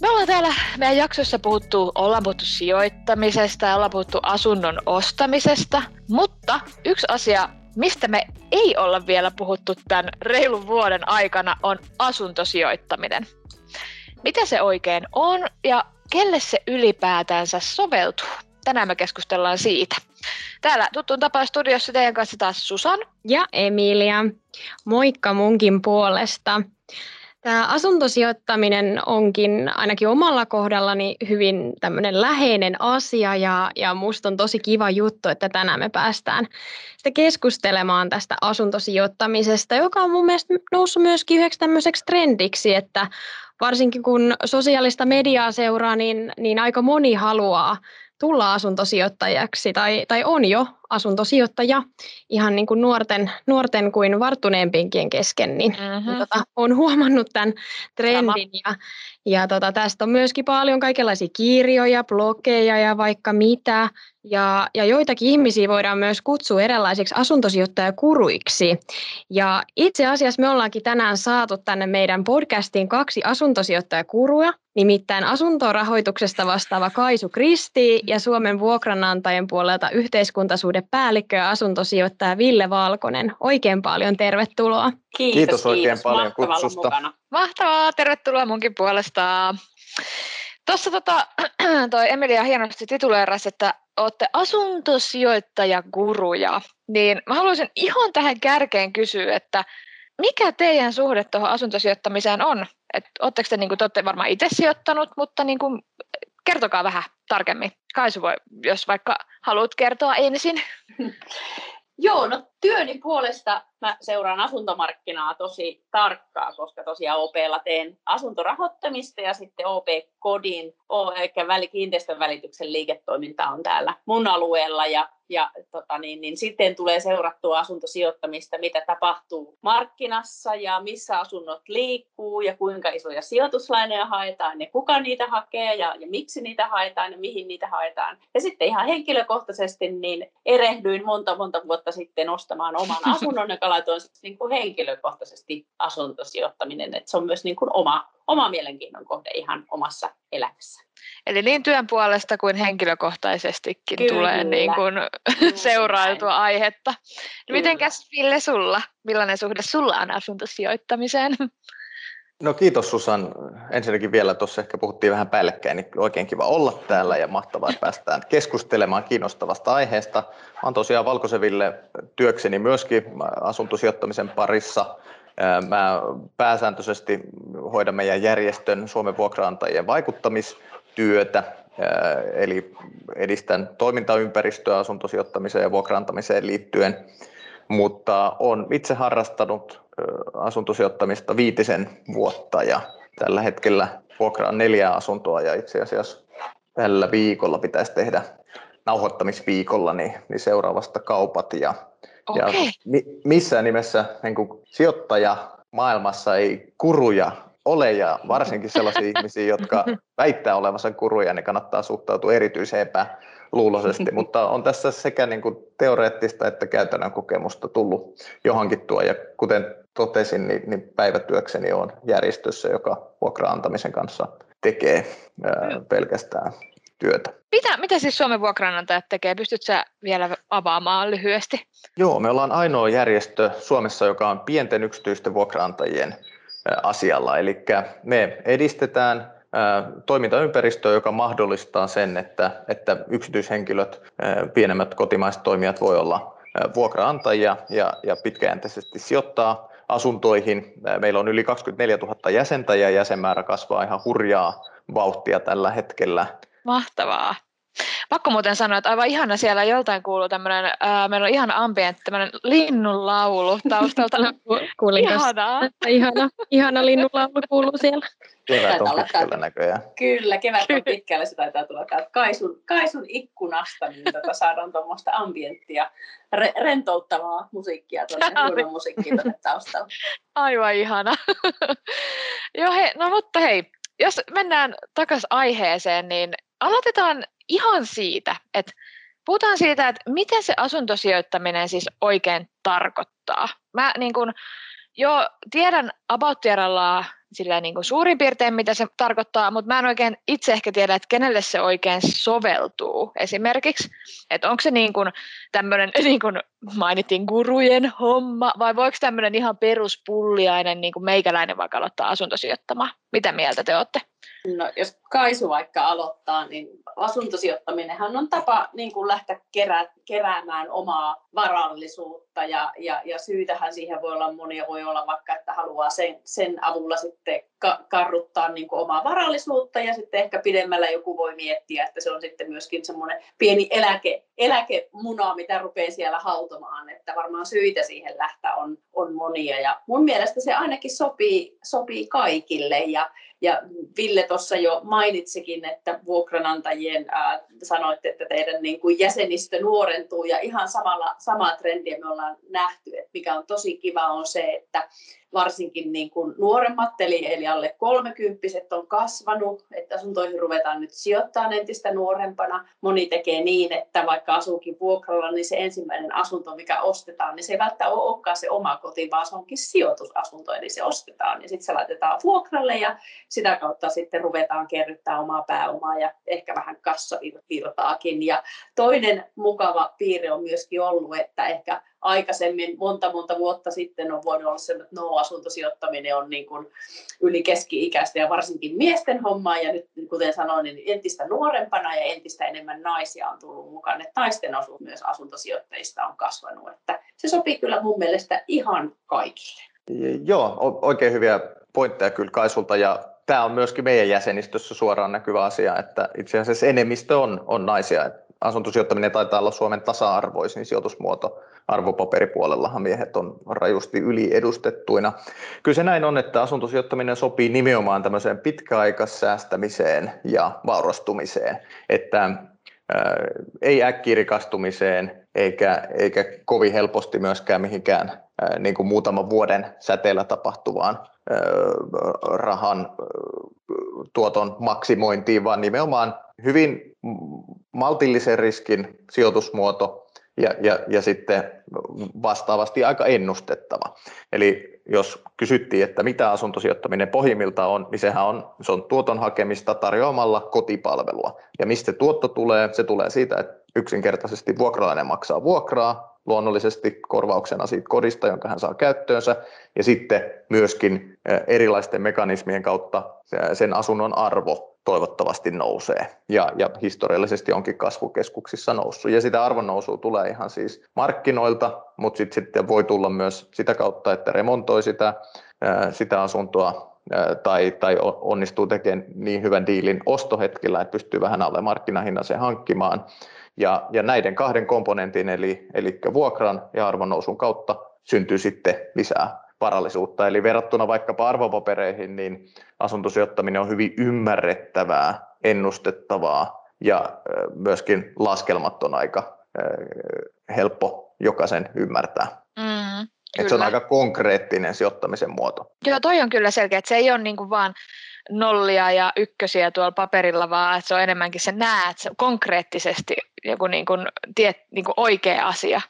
Me ollaan täällä meidän jaksossa puhuttu, ollaan puhuttu sijoittamisesta ja ollaan puhuttu asunnon ostamisesta, mutta yksi asia, mistä me ei olla vielä puhuttu tämän reilun vuoden aikana, on asuntosijoittaminen. Mitä se oikein on ja kelle se ylipäätänsä soveltuu? Tänään me keskustellaan siitä. Täällä tuttuun tapaan studiossa teidän kanssa taas Susan. Ja Emilia. Moikka munkin puolesta. Tämä asuntosijoittaminen onkin ainakin omalla kohdallani hyvin tämmöinen läheinen asia ja, ja musta on tosi kiva juttu, että tänään me päästään sitten keskustelemaan tästä asuntosijoittamisesta, joka on mun mielestä noussut myöskin yhdeksi tämmöiseksi trendiksi, että varsinkin kun sosiaalista mediaa seuraa, niin, niin aika moni haluaa tulla asuntosijoittajaksi tai, tai on jo asuntosijoittaja ihan niin kuin nuorten, nuorten kuin varttuneempienkin kesken, niin mm-hmm. tota, on huomannut tämän trendin. Ja, ja tota, tästä on myöskin paljon kaikenlaisia kirjoja, blogeja ja vaikka mitä. Ja, ja joitakin ihmisiä voidaan myös kutsua erilaisiksi asuntosijoittajakuruiksi. Ja itse asiassa me ollaankin tänään saatu tänne meidän podcastiin kaksi asuntosijoittajakurua, nimittäin asuntorahoituksesta vastaava Kaisu Kristi ja Suomen vuokranantajien puolelta yhteiskuntasuuden päällikkö ja asuntosijoittaja Ville Valkonen. Oikein paljon tervetuloa. Kiitos, kiitos oikein kiitos. paljon kutsusta. Mahtavaa, tervetuloa munkin puolesta. Tuossa tota, toi Emilia hienosti tituleerasi, että olette asuntosijoittajaguruja, niin mä haluaisin ihan tähän kärkeen kysyä, että mikä teidän suhde tuohon asuntosijoittamiseen on? Et, ootteko te, niin kuin, te olette varmaan itse sijoittanut, mutta niin kuin, kertokaa vähän tarkemmin. Kaisu voi, jos vaikka haluat kertoa ensin. Joo, no työni puolesta mä seuraan asuntomarkkinaa tosi tarkkaa, koska tosiaan OPlla teen asuntorahoittamista ja sitten OP-kodin, eli kiinteistön välityksen liiketoiminta on täällä mun alueella ja ja tota niin, niin sitten tulee seurattua asuntosijoittamista, mitä tapahtuu markkinassa ja missä asunnot liikkuu ja kuinka isoja sijoituslaineja haetaan ja kuka niitä hakee ja, ja miksi niitä haetaan ja mihin niitä haetaan. Ja sitten ihan henkilökohtaisesti niin erehdyin monta monta vuotta sitten ostamaan oman asunnon, joka laitoin niin kuin henkilökohtaisesti asuntosijoittaminen. että se on myös niin kuin oma, oma mielenkiinnon kohde ihan omassa elämässä. Eli niin työn puolesta kuin henkilökohtaisestikin Kyllä. tulee niin kuin seurailtua aihetta. No mitenkäs Ville sulla? Millainen suhde sulla on asuntosijoittamiseen? No kiitos Susan. Ensinnäkin vielä tuossa ehkä puhuttiin vähän päällekkäin, niin oikein kiva olla täällä ja mahtavaa, että päästään keskustelemaan kiinnostavasta aiheesta. Mä olen tosiaan Valkoseville työkseni myöskin asuntosijoittamisen parissa. Mä pääsääntöisesti hoidan meidän järjestön Suomen vuokraantajien vaikuttamistyötä, eli edistän toimintaympäristöä asuntosijoittamiseen ja vuokraantamiseen liittyen, mutta olen itse harrastanut asuntosijoittamista viitisen vuotta ja tällä hetkellä vuokraan neljä asuntoa ja itse asiassa tällä viikolla pitäisi tehdä nauhoittamisviikolla niin, niin seuraavasta kaupat ja, okay. ja mi, missään nimessä niin kuin sijoittaja maailmassa ei kuruja ole ja varsinkin sellaisia ihmisiä, jotka väittää olevansa kuruja, niin kannattaa suhtautua erityisen epäluuloisesti, mutta on tässä sekä niin kuin teoreettista että käytännön kokemusta tullut johonkin tuo ja kuten totesin, niin, niin päivätyökseni on järjestössä, joka vuokra-antamisen kanssa tekee ää, pelkästään työtä. Mitä, mitä siis Suomen vuokranantajat tekee? Pystytkö sä vielä avaamaan lyhyesti? Joo, me ollaan ainoa järjestö Suomessa, joka on pienten yksityisten vuokraantajien asialla. Eli me edistetään toimintaympäristöä, joka mahdollistaa sen, että, että yksityishenkilöt, pienemmät kotimaiset toimijat voi olla vuokraantajia ja, ja pitkäjänteisesti sijoittaa asuntoihin. Meillä on yli 24 000 jäsentä ja jäsenmäärä kasvaa ihan hurjaa vauhtia tällä hetkellä. Mahtavaa. Pakko muuten sanoa, että aivan ihana siellä joltain kuuluu tämmöinen, äh, meillä on ihana ambientti, tämmöinen linnunlaulu taustalta. Kuulin Ihanaa. ihana, ihana linnunlaulu kuuluu siellä. Kevät on pitkällä näköjään. Kyllä, kevät on pitkällä, se taitaa tulla täältä Kaisun, Kaisun ikkunasta, niin tota saadaan tuommoista ambienttia, re, rentouttavaa musiikkia tuonne, huonoa musiikkia tuonne taustalla. Aivan ihana. Joo, hei, no mutta hei, jos mennään takaisin aiheeseen, niin aloitetaan ihan siitä, että puhutaan siitä, että miten se asuntosijoittaminen siis oikein tarkoittaa. Mä niin kun, jo tiedän about sillä niin kuin suurin piirtein, mitä se tarkoittaa, mutta mä en oikein itse ehkä tiedä, että kenelle se oikein soveltuu esimerkiksi. Että onko se niin kuin tämmöinen, niin kuin mainittiin, gurujen homma, vai voiko tämmöinen ihan peruspulliainen niin kuin meikäläinen vaikka aloittaa asuntosijoittamaan? Mitä mieltä te olette? No, jos Kaisu vaikka aloittaa, niin asuntosijoittaminenhan on tapa niin kuin lähteä kerää, keräämään omaa varallisuutta ja, ja, ja syytähän siihen voi olla monia, voi olla vaikka, että haluaa sen, sen avulla sitten ka- karruttaa niin kuin omaa varallisuutta ja sitten ehkä pidemmällä joku voi miettiä, että se on sitten myöskin semmoinen pieni eläke, eläkemuna, mitä rupeaa siellä hautomaan, että varmaan syitä siihen lähteä on, on monia. Ja mun mielestä se ainakin sopii, sopii kaikille ja ja Ville tuossa jo mainitsikin, että vuokranantajien ää, sanoitte, että teidän niin kuin jäsenistö nuorentuu ja ihan samalla, samaa trendiä me ollaan nähty, että mikä on tosi kiva on se, että varsinkin niin kuin nuoremmat, eli, eli alle kolmekymppiset on kasvanut, että asuntoihin ruvetaan nyt sijoittamaan entistä nuorempana. Moni tekee niin, että vaikka asuukin vuokralla, niin se ensimmäinen asunto, mikä ostetaan, niin se ei välttämättä olekaan se oma koti, vaan se onkin sijoitusasunto, eli se ostetaan ja sitten se laitetaan vuokralle ja sitä kautta sitten ruvetaan kerryttää omaa pääomaa ja ehkä vähän kassavirtaakin. Ja toinen mukava piirre on myöskin ollut, että ehkä aikaisemmin monta monta vuotta sitten on voinut olla se, että no asuntosijoittaminen on niin kuin yli keski-ikäistä ja varsinkin miesten hommaa ja nyt kuten sanoin, niin entistä nuorempana ja entistä enemmän naisia on tullut mukaan, että naisten osuus myös asuntosijoittajista on kasvanut, että se sopii kyllä mun mielestä ihan kaikille. Joo, oikein hyviä pointteja kyllä Kaisulta ja tämä on myöskin meidän jäsenistössä suoraan näkyvä asia, että itse asiassa enemmistö on, on naisia. Asuntosijoittaminen taitaa olla Suomen tasa-arvoisin sijoitusmuoto. Arvopaperipuolellahan miehet on rajusti yliedustettuina. Kyllä se näin on, että asuntosijoittaminen sopii nimenomaan tämmöiseen pitkäaikaissäästämiseen ja vaurastumiseen, että ää, ei äkkirikastumiseen eikä, eikä kovin helposti myöskään mihinkään ää, niin kuin muutaman vuoden säteellä tapahtuvaan ää, rahan tuoton maksimointiin, vaan nimenomaan hyvin maltillisen riskin sijoitusmuoto ja, ja, ja sitten vastaavasti aika ennustettava. Eli jos kysyttiin, että mitä asuntosijoittaminen pohjimmiltaan on, niin sehän on, se on tuoton hakemista tarjoamalla kotipalvelua. Ja mistä tuotto tulee? Se tulee siitä, että yksinkertaisesti vuokralainen maksaa vuokraa, luonnollisesti korvauksena siitä kodista, jonka hän saa käyttöönsä, ja sitten myöskin erilaisten mekanismien kautta sen asunnon arvo toivottavasti nousee ja, ja historiallisesti onkin kasvukeskuksissa noussut. Ja sitä arvonnousua tulee ihan siis markkinoilta, mutta sit, voi tulla myös sitä kautta, että remontoi sitä, sitä asuntoa tai, tai onnistuu tekemään niin hyvän diilin ostohetkellä, että pystyy vähän alle markkinahinnan sen hankkimaan. Ja, ja näiden kahden komponentin, eli, eli vuokran ja arvonnousun kautta syntyy sitten lisää varallisuutta. Eli verrattuna vaikkapa arvopapereihin, niin asuntosijoittaminen on hyvin ymmärrettävää, ennustettavaa ja myöskin laskelmat on aika helppo jokaisen ymmärtää. Mm, Et se on aika konkreettinen sijoittamisen muoto. Joo, toi on kyllä selkeä, että se ei ole niinku vaan nollia ja ykkösiä tuolla paperilla, vaan että se on enemmänkin se näet se konkreettisesti joku niinku, tiet, niinku oikea asia.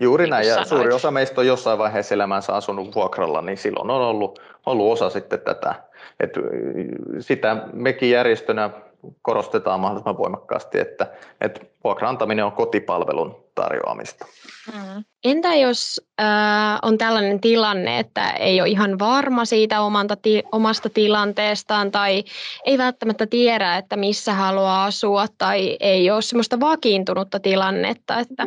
Juuri niin näin, ja sanoit. suuri osa meistä on jossain vaiheessa elämänsä asunut vuokralla, niin silloin on ollut, ollut osa sitten tätä. Et sitä mekin järjestönä korostetaan mahdollisimman voimakkaasti, että, että vuokrantaminen on kotipalvelun tarjoamista. Mm. Entä jos äh, on tällainen tilanne, että ei ole ihan varma siitä omanta ti- omasta tilanteestaan tai ei välttämättä tiedä, että missä haluaa asua tai ei ole semmoista vakiintunutta tilannetta, että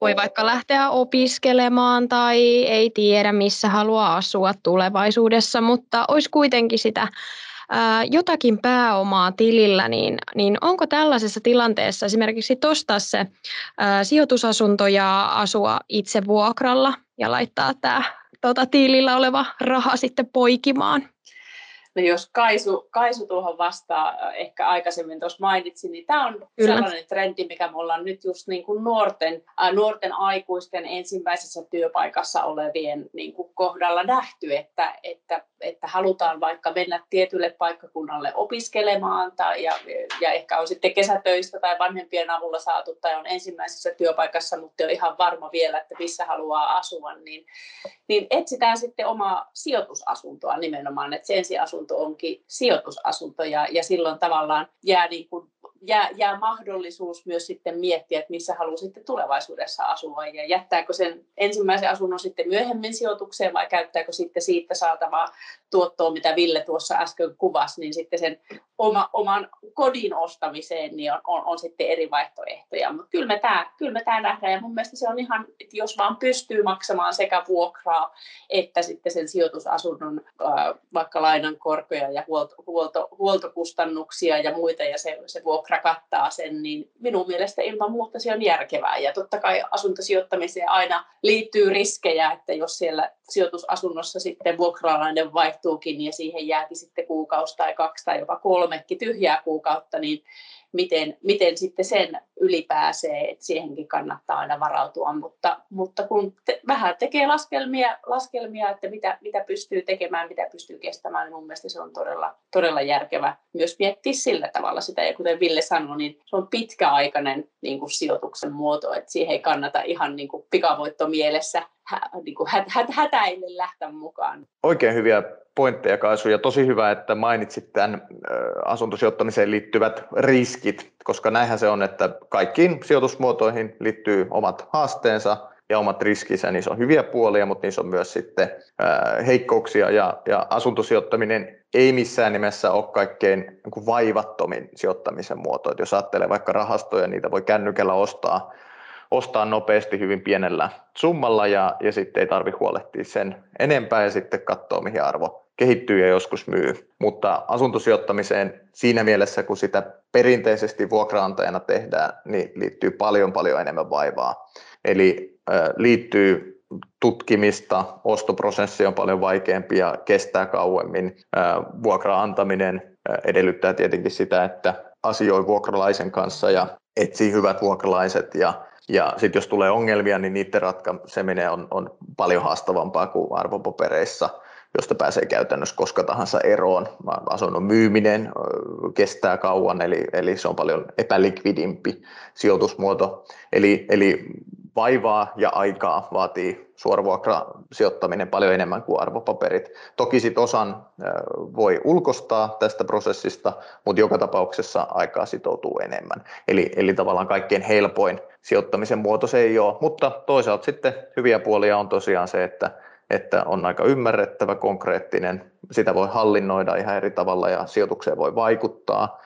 voi vaikka lähteä opiskelemaan tai ei tiedä, missä haluaa asua tulevaisuudessa, mutta olisi kuitenkin sitä jotakin pääomaa tilillä, niin, niin onko tällaisessa tilanteessa esimerkiksi ostaa se ää, sijoitusasunto ja asua itse vuokralla ja laittaa tämä tuota, tilillä oleva raha sitten poikimaan? No jos Kaisu, Kaisu tuohon vastaa, ehkä aikaisemmin tuossa mainitsin, niin tämä on Kyllä. sellainen trendi, mikä me ollaan nyt just niin kuin nuorten, äh, nuorten aikuisten ensimmäisessä työpaikassa olevien niin kuin kohdalla nähty, että, että, että halutaan vaikka mennä tietylle paikkakunnalle opiskelemaan tai, ja, ja ehkä on sitten kesätöistä tai vanhempien avulla saatu tai on ensimmäisessä työpaikassa, mutta ei ole ihan varma vielä, että missä haluaa asua, niin, niin etsitään sitten omaa sijoitusasuntoa nimenomaan, että se ensiasunto asunto onkin sijoitusasunto ja, ja silloin tavallaan jää, niin kuin, jää, jää mahdollisuus myös sitten miettiä, että missä haluaa sitten tulevaisuudessa asua ja jättääkö sen ensimmäisen asunnon sitten myöhemmin sijoitukseen vai käyttääkö sitten siitä saatavaa tuottoa, mitä Ville tuossa äsken kuvasi, niin sitten sen oma, oman kodin ostamiseen niin on, on, on sitten eri vaihtoehtoja. Mutta kyllä me tämä kyllä nähdään ja mun mielestä se on ihan, että jos vaan pystyy maksamaan sekä vuokraa että sitten sen sijoitusasunnon äh, vaikka lainan korkoja ja huolto, huolto, huoltokustannuksia ja muita ja se, se vuokra kattaa sen, niin minun mielestä ilman muuta se on järkevää. Ja totta kai asuntosijoittamiseen aina liittyy riskejä, että jos siellä sijoitusasunnossa sitten vuokralainen vaihtuukin ja siihen jääkin sitten kuukausi tai kaksi tai jopa kolmekin tyhjää kuukautta, niin miten, miten sitten sen ylipääsee, että siihenkin kannattaa aina varautua, mutta, mutta kun te, vähän tekee laskelmia, laskelmia että mitä, mitä pystyy tekemään, mitä pystyy kestämään, niin mun mielestä se on todella, todella järkevä myös miettiä sillä tavalla sitä, ja kuten Ville sanoi, niin se on pitkäaikainen niin kuin sijoituksen muoto, että siihen ei kannata ihan niin kuin pikavoitto mielessä hä, niin kuin hä, hä, hätäille lähteä mukaan. Oikein hyviä pointteja Kaisu ja tosi hyvä, että mainitsit tämän asuntosijoittamiseen liittyvät riskit, koska näinhän se on, että kaikkiin sijoitusmuotoihin liittyy omat haasteensa ja omat riskinsä, se on hyviä puolia, mutta niissä on myös sitten heikkouksia ja, ja asuntosijoittaminen ei missään nimessä ole kaikkein niin vaivattomin sijoittamisen muoto. Että jos ajattelee vaikka rahastoja, niitä voi kännykällä ostaa ostaa nopeasti hyvin pienellä summalla ja, ja sitten ei tarvitse huolehtia sen enempää ja sitten katsoa, mihin arvo kehittyy ja joskus myy. Mutta asuntosijoittamiseen siinä mielessä, kun sitä perinteisesti vuokraantajana tehdään, niin liittyy paljon paljon enemmän vaivaa. Eli liittyy tutkimista, ostoprosessi on paljon vaikeampi ja kestää kauemmin. Vuokra antaminen äh, edellyttää tietenkin sitä, että asioi vuokralaisen kanssa ja etsii hyvät vuokralaiset ja ja sitten jos tulee ongelmia, niin niiden ratkaiseminen on, on paljon haastavampaa kuin arvopapereissa, josta pääsee käytännössä koska tahansa eroon. Asunnon myyminen kestää kauan, eli, eli se on paljon epälikvidimpi sijoitusmuoto. Eli, eli vaivaa ja aikaa vaatii suoravuokra sijoittaminen paljon enemmän kuin arvopaperit. Toki sit osan voi ulkostaa tästä prosessista, mutta joka tapauksessa aikaa sitoutuu enemmän. Eli, eli tavallaan kaikkein helpoin sijoittamisen muoto se ei ole, mutta toisaalta sitten hyviä puolia on tosiaan se, että, että on aika ymmärrettävä, konkreettinen, sitä voi hallinnoida ihan eri tavalla ja sijoitukseen voi vaikuttaa.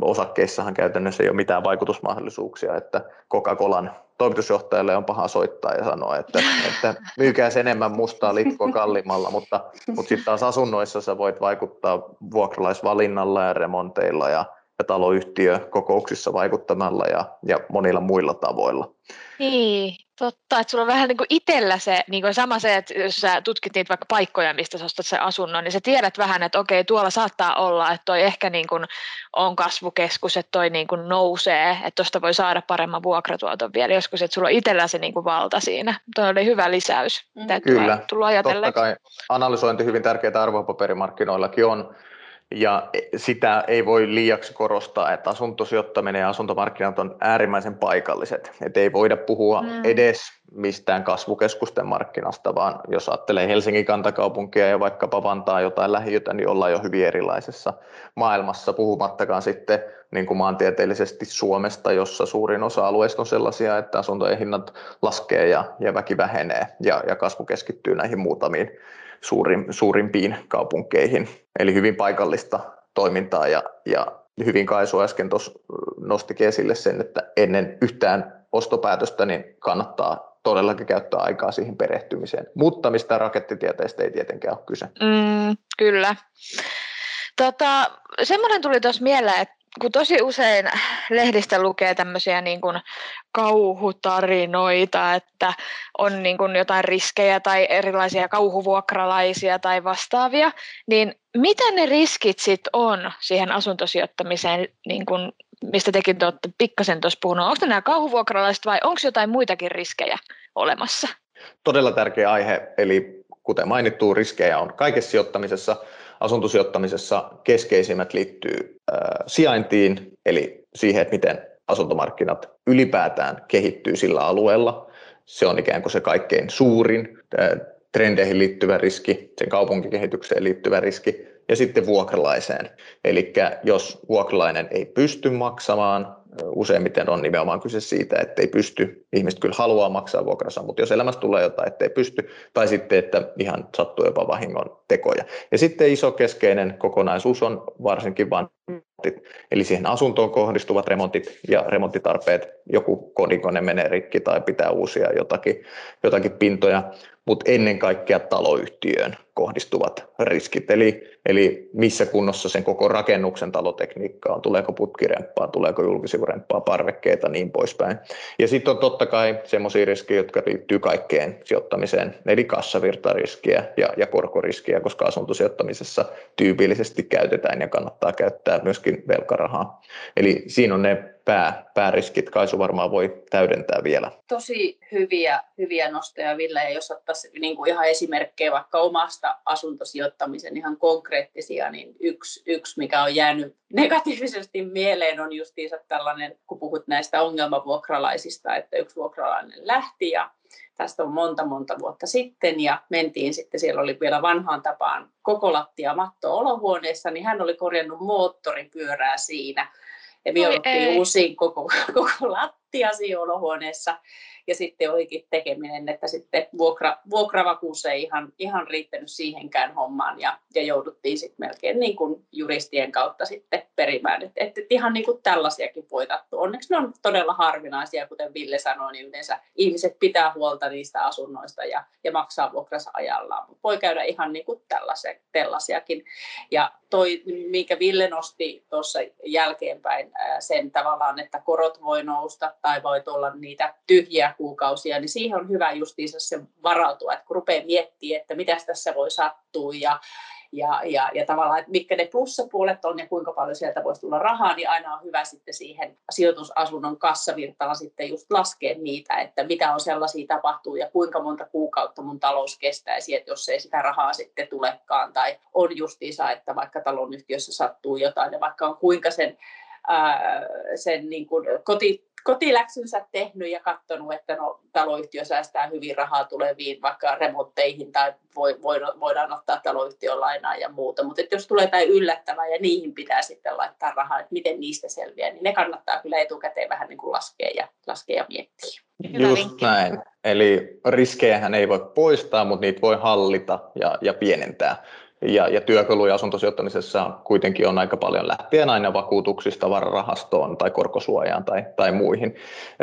Osakkeissahan käytännössä ei ole mitään vaikutusmahdollisuuksia, että Coca-Colan toimitusjohtajalle on paha soittaa ja sanoa, että, että myykää enemmän mustaa litkua kalliimmalla, mutta, mutta sitten taas asunnoissa sä voit vaikuttaa vuokralaisvalinnalla ja remonteilla ja ja taloyhtiökokouksissa vaikuttamalla ja, ja monilla muilla tavoilla. Niin, totta, että sulla on vähän niin kuin itsellä se niin kuin sama se, että jos sä tutkit niitä vaikka paikkoja, mistä sä ostat sen asunnon, niin sä tiedät vähän, että okei, tuolla saattaa olla, että toi ehkä niin kuin on kasvukeskus, että toi niin kuin nousee, että tuosta voi saada paremman vuokratuoton vielä joskus, että sulla on itsellä se niin kuin valta siinä. Tuo oli hyvä lisäys. Mm. Kyllä, totta kai analysointi hyvin tärkeää arvopaperimarkkinoillakin on, ja sitä ei voi liiaksi korostaa, että asuntosijoittaminen ja asuntomarkkinat on äärimmäisen paikalliset. Että ei voida puhua mm. edes mistään kasvukeskusten markkinasta, vaan jos ajattelee Helsingin kantakaupunkia ja vaikkapa Vantaa jotain lähiötä, niin ollaan jo hyvin erilaisessa maailmassa, puhumattakaan sitten niin kuin maantieteellisesti Suomesta, jossa suurin osa alueista on sellaisia, että asuntojen hinnat laskee ja, ja väki vähenee ja, ja kasvu keskittyy näihin muutamiin suurin, suurimpiin kaupunkeihin. Eli hyvin paikallista toimintaa ja, ja hyvin Kaisu äsken tuossa nostikin esille sen, että ennen yhtään ostopäätöstä niin kannattaa todellakin käyttää aikaa siihen perehtymiseen. Mutta mistä rakettitieteestä ei tietenkään ole kyse. Mm, kyllä. Tota, semmoinen tuli tuossa mieleen, että kun tosi usein lehdistä lukee tämmöisiä niin kuin kauhutarinoita, että on niin kuin jotain riskejä tai erilaisia kauhuvuokralaisia tai vastaavia, niin mitä ne riskit sitten on siihen asuntosijoittamiseen, niin kuin, mistä tekin te olette pikkasen tuossa puhunut? Onko nämä kauhuvuokralaiset vai onko jotain muitakin riskejä olemassa? Todella tärkeä aihe, eli kuten mainittu, riskejä on kaikessa sijoittamisessa – asuntosijoittamisessa keskeisimmät liittyy sijaintiin, eli siihen, että miten asuntomarkkinat ylipäätään kehittyy sillä alueella. Se on ikään kuin se kaikkein suurin trendeihin liittyvä riski, sen kaupunkikehitykseen liittyvä riski, ja sitten vuokralaiseen. Eli jos vuokralainen ei pysty maksamaan useimmiten on nimenomaan kyse siitä, että ei pysty, ihmiset kyllä haluaa maksaa vuokransa, mutta jos elämässä tulee jotain, että ei pysty, tai sitten, että ihan sattuu jopa vahingon tekoja. Ja sitten iso keskeinen kokonaisuus on varsinkin vain eli siihen asuntoon kohdistuvat remontit ja remonttitarpeet, joku kodikone menee rikki tai pitää uusia jotakin, jotakin pintoja, mutta ennen kaikkea taloyhtiöön kohdistuvat riskit, eli, eli missä kunnossa sen koko rakennuksen talotekniikka on, tuleeko putkiremppaa, tuleeko julkisivuremppaa, parvekkeita, niin poispäin. Ja sitten on totta kai semmoisia riskejä, jotka liittyy kaikkeen sijoittamiseen, eli kassavirtariskiä ja, ja korkoriskiä, koska asuntosijoittamisessa tyypillisesti käytetään ja kannattaa käyttää myöskin velkarahaa. Eli siinä on ne pää, pääriskit. Kaisu varmaan voi täydentää vielä. Tosi hyviä, hyviä nostoja, Ville. Ja jos ottaisi niin kuin ihan esimerkkejä vaikka omasta asuntosijoittamisen ihan konkreettisia, niin yksi, yksi, mikä on jäänyt negatiivisesti mieleen, on justiinsa tällainen, kun puhut näistä ongelmavuokralaisista, että yksi vuokralainen lähti ja tästä on monta monta vuotta sitten ja mentiin sitten, siellä oli vielä vanhaan tapaan koko lattia matto olohuoneessa, niin hän oli korjannut moottoripyörää siinä ja me jouduttiin uusiin koko, koko lattia siinä olohuoneessa. Ja sitten olikin tekeminen, että sitten vuokra, vuokravakuus ei ihan, ihan riittänyt siihenkään hommaan ja, ja jouduttiin sitten melkein niin kuin juristien kautta sitten perimään. Että et, et ihan niin kuin tällaisiakin voi tattua. Onneksi ne on todella harvinaisia, kuten Ville sanoi, niin yleensä ihmiset pitää huolta niistä asunnoista ja, ja maksaa vuokransa ajallaan. Mutta voi käydä ihan niin kuin tällaisia, tällaisiakin. Ja toi, minkä Ville nosti tuossa jälkeenpäin sen tavallaan, että korot voi nousta tai voi olla niitä tyhjiä kuukausia, niin siihen on hyvä justiinsa se varautua, että kun rupeaa miettimään, että mitä tässä voi sattua ja, ja, ja, ja tavallaan, että mitkä ne plussapuolet on ja kuinka paljon sieltä voisi tulla rahaa, niin aina on hyvä sitten siihen sijoitusasunnon kassavirtaan sitten just laskea niitä, että mitä on sellaisia tapahtuu ja kuinka monta kuukautta mun talous kestäisi, että jos ei sitä rahaa sitten tulekaan tai on justiinsa, että vaikka talonyhtiössä sattuu jotain ja vaikka on kuinka sen sen niin kuin koti, kotiläksynsä tehnyt ja katsonut, että no, taloyhtiö säästää hyvin rahaa tuleviin vaikka remontteihin tai voi, voidaan ottaa taloyhtiön lainaa ja muuta. Mutta jos tulee jotain yllättävää ja niihin pitää sitten laittaa rahaa, että miten niistä selviää, niin ne kannattaa kyllä etukäteen vähän niin kuin laskea ja, laskea ja miettiä. Hyvä Just vinkki. näin. Eli riskejähän ei voi poistaa, mutta niitä voi hallita ja, ja pienentää ja, ja työkaluja asuntosijoittamisessa kuitenkin on aika paljon lähtien aina vakuutuksista vararahastoon tai korkosuojaan tai, tai muihin.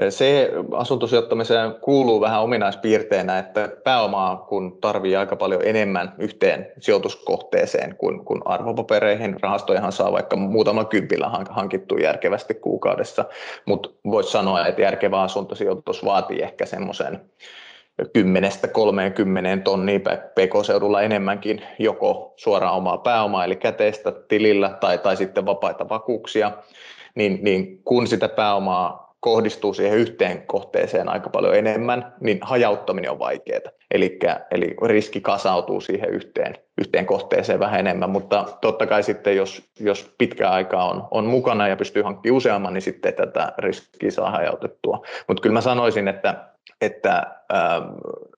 Se asuntosijoittamiseen kuuluu vähän ominaispiirteenä, että pääomaa kun tarvii aika paljon enemmän yhteen sijoituskohteeseen kuin, kuin arvopapereihin. Rahastojahan saa vaikka muutama kympillä hankittu järkevästi kuukaudessa, mutta voisi sanoa, että järkevä asuntosijoitus vaatii ehkä semmoisen 10-30 tonnia PK-seudulla enemmänkin joko suoraan omaa pääomaa eli käteistä tilillä tai, tai sitten vapaita vakuuksia, niin, niin kun sitä pääomaa kohdistuu siihen yhteen kohteeseen aika paljon enemmän, niin hajauttaminen on vaikeaa. Eli, eli riski kasautuu siihen yhteen, yhteen kohteeseen vähän enemmän, mutta totta kai sitten, jos, jos pitkä aika on, on mukana ja pystyy hankkimaan useamman, niin sitten tätä riskiä saa hajautettua. Mutta kyllä mä sanoisin, että että äh,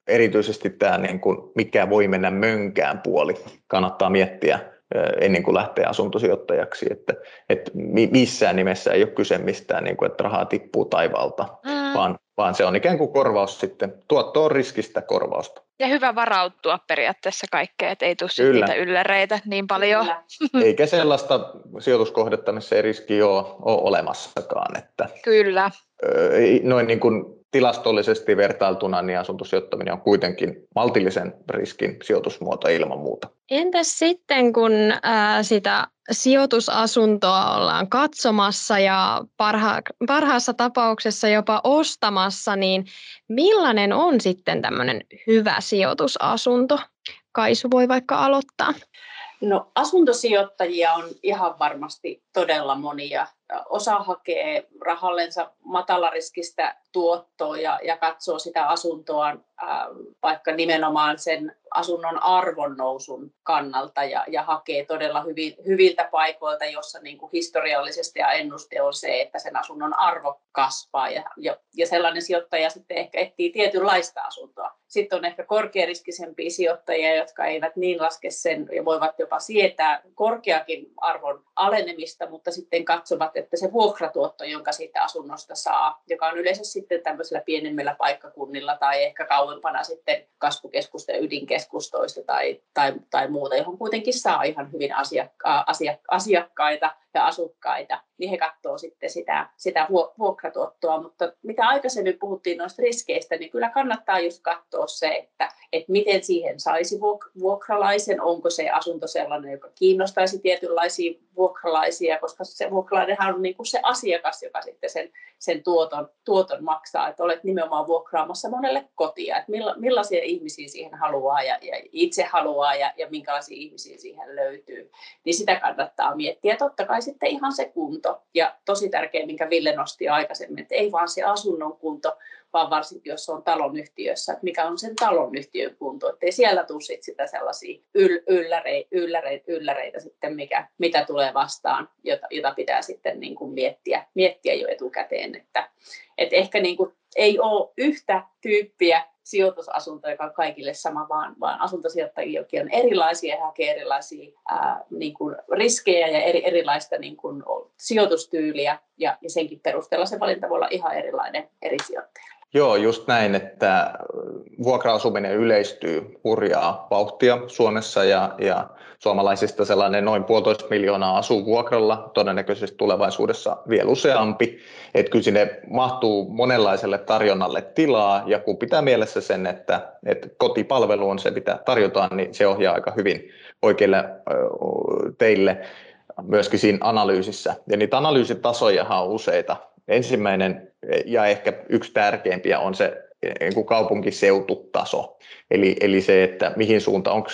erityisesti tämä, niin kuin, mikä voi mennä mönkään puoli, kannattaa miettiä ennen kuin lähtee asuntosijoittajaksi, että, että missään nimessä ei ole kyse mistään, niin kuin, että rahaa tippuu taivaalta, mm. vaan, vaan se on ikään kuin korvaus sitten, tuotto on riskistä korvausta. Ja hyvä varautua periaatteessa kaikkeen, että ei tule niitä ylläreitä niin paljon. Kyllä. Eikä sellaista sijoituskohdetta, missä ei riski ole, ole olemassakaan. Että, Kyllä. Noin niin kuin tilastollisesti vertailtuna niin asuntosijoittaminen on kuitenkin maltillisen riskin sijoitusmuoto ilman muuta. Entäs sitten, kun ää, sitä sijoitusasuntoa ollaan katsomassa ja parha, parhaassa tapauksessa jopa ostamassa, niin millainen on sitten tämmöinen hyvä sijoitusasunto? Kaisu voi vaikka aloittaa. No asuntosijoittajia on ihan varmasti todella monia. Osa hakee rahallensa matalariskistä tuottoa ja, ja katsoo sitä asuntoa äh, vaikka nimenomaan sen asunnon arvon nousun kannalta ja, ja hakee todella hyvin, hyviltä paikoilta, jossa niin kuin historiallisesti ja ennuste on se, että sen asunnon arvo kasvaa ja, ja, ja sellainen sijoittaja sitten ehkä etsii tietynlaista asuntoa. Sitten on ehkä korkeariskisempia sijoittajia, jotka eivät niin laske sen ja voivat jopa sietää korkeakin arvon alenemista, mutta sitten katsovat, että se vuokratuotto, jonka siitä asunnosta saa, joka on yleensä sitten tämmöisellä pienemmillä paikkakunnilla tai ehkä kauempana sitten kasvukeskusten ydinkeskustoista tai, tai, tai muuta, johon kuitenkin saa ihan hyvin asiakka- asiakkaita ja asukkaita, niin he katsoo sitten sitä, sitä vuokratuottoa. Mutta mitä aikaisemmin puhuttiin noista riskeistä, niin kyllä kannattaa just katsoa se, että, että miten siihen saisi vuokralaisen, onko se asunto sellainen, joka kiinnostaisi tietynlaisia vuokralaisia, koska se vuokralainenhan on niin kuin se asiakas, joka sitten sen, sen tuoton, tuoton maksaa, että olet nimenomaan vuokraamassa monelle kotia, että milla, millaisia ihmisiä siihen haluaa ja, ja itse haluaa ja, ja minkälaisia ihmisiä siihen löytyy, niin sitä kannattaa miettiä. Totta kai sitten ihan se kunto. Ja tosi tärkeä, minkä Ville nosti aikaisemmin, että ei vaan se asunnon kunto, vaan varsinkin jos on talonyhtiössä, että mikä on sen talonyhtiön kunto, että ei siellä tule sit sitä sellaisia yl- ylläreitä, ylläreitä, ylläreitä sitten, mikä, mitä tulee vastaan, jota, jota pitää sitten niin kuin miettiä, miettiä jo etukäteen, että, että ehkä niin kuin ei ole yhtä tyyppiä sijoitusasunto, joka on kaikille sama, vaan, vaan asuntosijoittajia on erilaisia ja hakee erilaisia ää, niin kuin riskejä ja eri, erilaista niin kuin, sijoitustyyliä, ja, ja senkin perusteella se valinta voi olla ihan erilainen eri sijoittajille. Joo, just näin, että vuokra-asuminen yleistyy hurjaa vauhtia Suomessa ja, ja suomalaisista sellainen noin puolitoista miljoonaa asuu vuokralla, todennäköisesti tulevaisuudessa vielä useampi. Että kyllä sinne mahtuu monenlaiselle tarjonnalle tilaa ja kun pitää mielessä sen, että, että kotipalvelu on se, mitä tarjotaan, niin se ohjaa aika hyvin oikeille teille myöskin siinä analyysissä. Ja niitä analyysitasoja on useita. Ensimmäinen ja ehkä yksi tärkeimpiä on se niin kaupunkiseututaso. Eli, eli se, että mihin suuntaan, onko,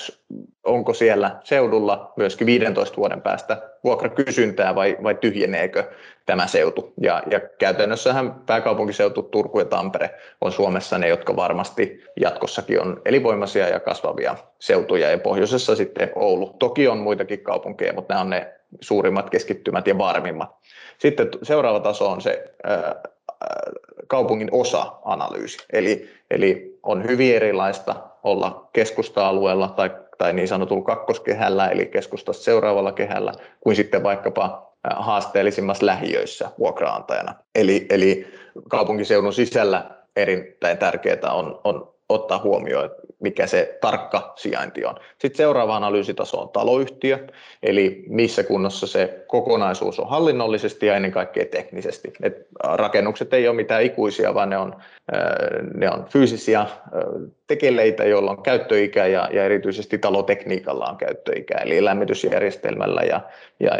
onko siellä seudulla myöskin 15 vuoden päästä vuokrakysyntää vai, vai tyhjeneekö tämä seutu. Ja, ja käytännössähän pääkaupunkiseutu Turku ja Tampere on Suomessa ne, jotka varmasti jatkossakin on elinvoimaisia ja kasvavia seutuja. Ja pohjoisessa sitten Oulu. Toki on muitakin kaupunkeja, mutta nämä on ne suurimmat keskittymät ja varmimmat. Sitten seuraava taso on se kaupungin osa-analyysi. Eli, eli on hyvin erilaista olla keskusta-alueella tai, tai niin sanotulla kakkoskehällä, eli keskustasta seuraavalla kehällä, kuin sitten vaikkapa haasteellisimmassa lähiöissä vuokraantajana. Eli, eli kaupunkiseudun sisällä erittäin tärkeää on, on ottaa huomioon, mikä se tarkka sijainti on. Sitten seuraava analyysitaso on taloyhtiö, eli missä kunnossa se kokonaisuus on hallinnollisesti ja ennen kaikkea teknisesti. Et rakennukset ei ole mitään ikuisia, vaan ne on, ne on fyysisiä tekeleitä, joilla on käyttöikä ja, ja erityisesti talotekniikalla on käyttöikä, eli lämmitysjärjestelmällä ja, ja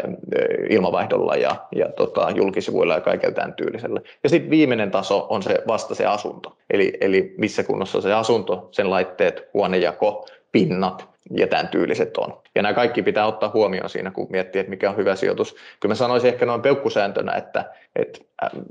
ilmavaihdolla ja, ja tota, julkisivuilla ja kaikella tämän tyylisellä. Ja sitten viimeinen taso on se vasta se asunto, eli, eli missä kunnossa se asunto, sen laitteet, huonejako, pinnat ja tämän tyyliset on. Ja nämä kaikki pitää ottaa huomioon siinä, kun miettii, että mikä on hyvä sijoitus. Kyllä mä sanoisin ehkä noin peukkusääntönä, että, että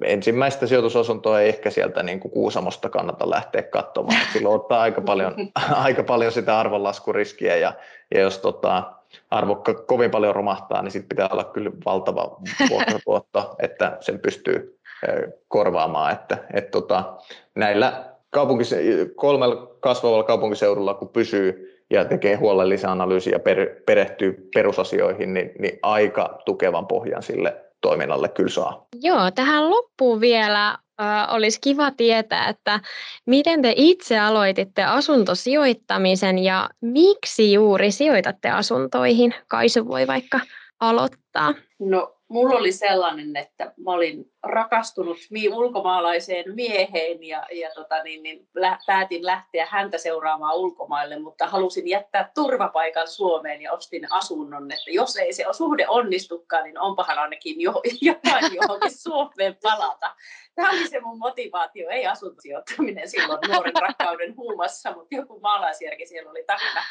ensimmäistä sijoitusasuntoa ei ehkä sieltä niin kuin Kuusamosta kannata lähteä katsomaan. Silloin ottaa aika paljon, aika paljon sitä arvonlaskuriskiä ja, ja jos tota, arvo kovin paljon romahtaa, niin sitten pitää olla kyllä valtava vuokratuotto, että sen pystyy korvaamaan. Että, että tota, näillä kaupunkis- kolmella kasvavalla kaupunkiseudulla, kun pysyy ja tekee huolellisen analyysin ja per, perehtyy perusasioihin, niin, niin aika tukevan pohjan sille toiminnalle kyllä saa. Joo, tähän loppuun vielä äh, olisi kiva tietää, että miten te itse aloititte asuntosijoittamisen ja miksi juuri sijoitatte asuntoihin? Kaisu voi vaikka aloittaa. No mulla oli sellainen, että mä olin rakastunut ulkomaalaiseen mieheen ja, ja tota, niin, niin, lä, päätin lähteä häntä seuraamaan ulkomaille, mutta halusin jättää turvapaikan Suomeen ja ostin asunnon, että jos ei se suhde onnistukaan, niin onpahan ainakin jo, jotain johonkin Suomeen palata. Tämä oli se mun motivaatio, ei asuntosijoittaminen silloin nuoren rakkauden huumassa, mutta joku maalaisjärki siellä oli takana.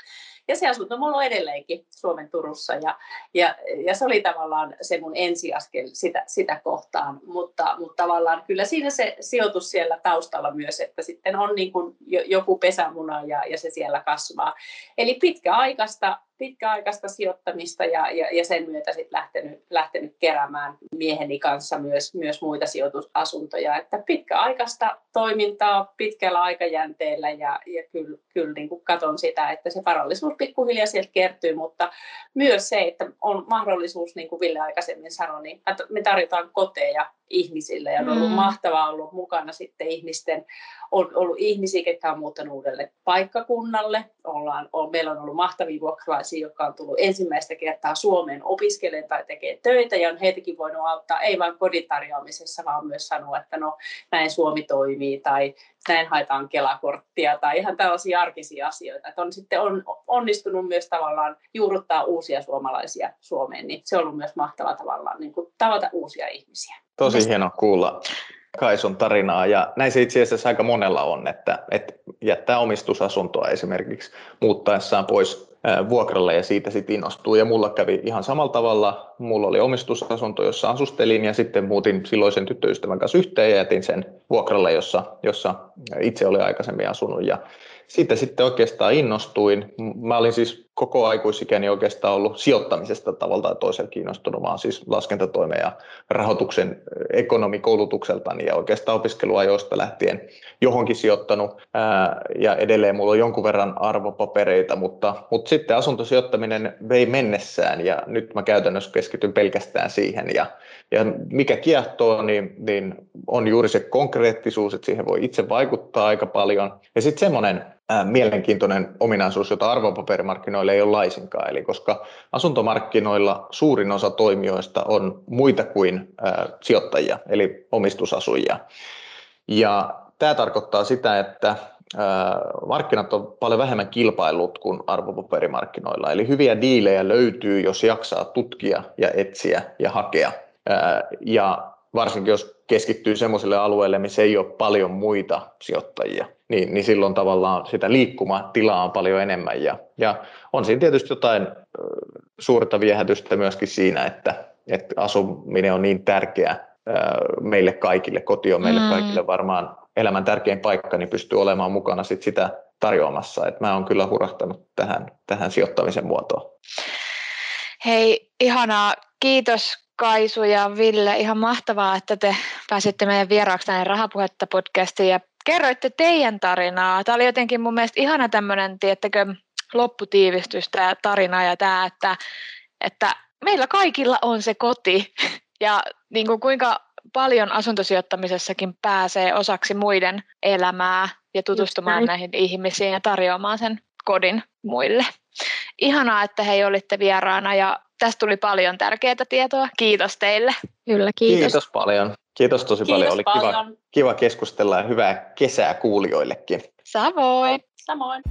Ja se asunto mulla on edelleenkin Suomen Turussa ja, ja, ja se oli tavallaan se mun ensiaskel sitä, sitä kohtaan. Mutta, mutta tavallaan kyllä siinä se sijoitus siellä taustalla myös, että sitten on niin kuin joku pesämuna ja, ja se siellä kasvaa. Eli pitkäaikaista pitkäaikaista sijoittamista ja, ja, ja sen myötä sitten lähtenyt, lähtenyt keräämään mieheni kanssa myös, myös muita sijoitusasuntoja. Että pitkäaikaista toimintaa pitkällä aikajänteellä ja, ja kyllä, kyllä niin kuin katon sitä, että se varallisuus pikkuhiljaa sieltä kertyy, mutta myös se, että on mahdollisuus, niin kuin Ville aikaisemmin sanoi, niin me tarjotaan koteja ihmisille ja on ollut mm. mahtavaa olla mukana sitten ihmisten, on ollut ihmisiä, jotka on muuttanut uudelle paikkakunnalle. Ollaan, on, meillä on ollut mahtavia vuokralaisia, jotka on tullut ensimmäistä kertaa Suomeen opiskelemaan tai tekee töitä ja on heitäkin voinut auttaa, ei vain kodin tarjoamisessa, vaan myös sanoa, että no näin Suomi toimii tai näin haetaan Kelakorttia tai ihan tällaisia arkisia asioita. Että on sitten on, onnistunut myös tavallaan juurruttaa uusia suomalaisia Suomeen, niin se on ollut myös mahtava tavallaan niin kuin tavata uusia ihmisiä. Tosi hieno kuulla Kaisun tarinaa ja näin se itse asiassa aika monella on, että, että jättää omistusasuntoa esimerkiksi muuttaessaan pois vuokralle ja siitä sitten innostuu. Ja mulla kävi ihan samalla tavalla. Mulla oli omistusasunto, jossa asustelin ja sitten muutin silloisen tyttöystävän kanssa yhteen ja jätin sen vuokralle, jossa, jossa itse oli aikaisemmin asunut. Ja siitä sitten oikeastaan innostuin. Mä olin siis koko aikuisikäni oikeastaan ollut sijoittamisesta tavalla tai toisella kiinnostunut. Olen siis laskentatoimen ja rahoituksen ekonomikoulutukseltani ja oikeastaan opiskeluajoista lähtien johonkin sijoittanut. Ja edelleen mulla on jonkun verran arvopapereita, mutta, mutta sitten asuntosijoittaminen vei mennessään ja nyt mä käytännössä keskityn pelkästään siihen. Ja, ja mikä kiehtoo, niin, niin on juuri se konkreettisuus, että siihen voi itse vaikuttaa aika paljon. Ja sitten semmoinen mielenkiintoinen ominaisuus, jota arvopaperimarkkinoilla ei ole laisinkaan. Eli koska asuntomarkkinoilla suurin osa toimijoista on muita kuin sijoittajia, eli omistusasujia. Ja tämä tarkoittaa sitä, että markkinat on paljon vähemmän kilpailut kuin arvopaperimarkkinoilla. Eli hyviä diilejä löytyy, jos jaksaa tutkia ja etsiä ja hakea. Ja varsinkin jos keskittyy sellaisille alueille, missä ei ole paljon muita sijoittajia, niin, niin silloin tavallaan sitä liikkumatilaa on paljon enemmän. Ja, ja on siinä tietysti jotain suurta viehätystä myöskin siinä, että, että asuminen on niin tärkeä meille kaikille, koti on meille mm. kaikille varmaan elämän tärkein paikka, niin pystyy olemaan mukana sit sitä tarjoamassa. Et mä oon kyllä hurahtanut tähän, tähän sijoittamisen muotoon. Hei, ihanaa. Kiitos Kaisu ja Ville, ihan mahtavaa, että te pääsitte meidän vieraaksi näin Rahapuhetta podcastiin ja kerroitte teidän tarinaa. Tämä oli jotenkin mun mielestä ihana tämmöinen, tiettäkö, lopputiivistys tämä tarina ja tämä, että, että meillä kaikilla on se koti ja niin kuin kuinka paljon asuntosijoittamisessakin pääsee osaksi muiden elämää ja tutustumaan näihin ihmisiin ja tarjoamaan sen kodin muille. Ihanaa, että hei olitte vieraana ja tästä tuli paljon tärkeää tietoa. Kiitos teille. Kyllä, kiitos. Kiitos paljon. Kiitos tosi kiitos paljon. Oli paljon. Kiva, kiva keskustella ja hyvää kesää kuulijoillekin. Samoin. Samoin.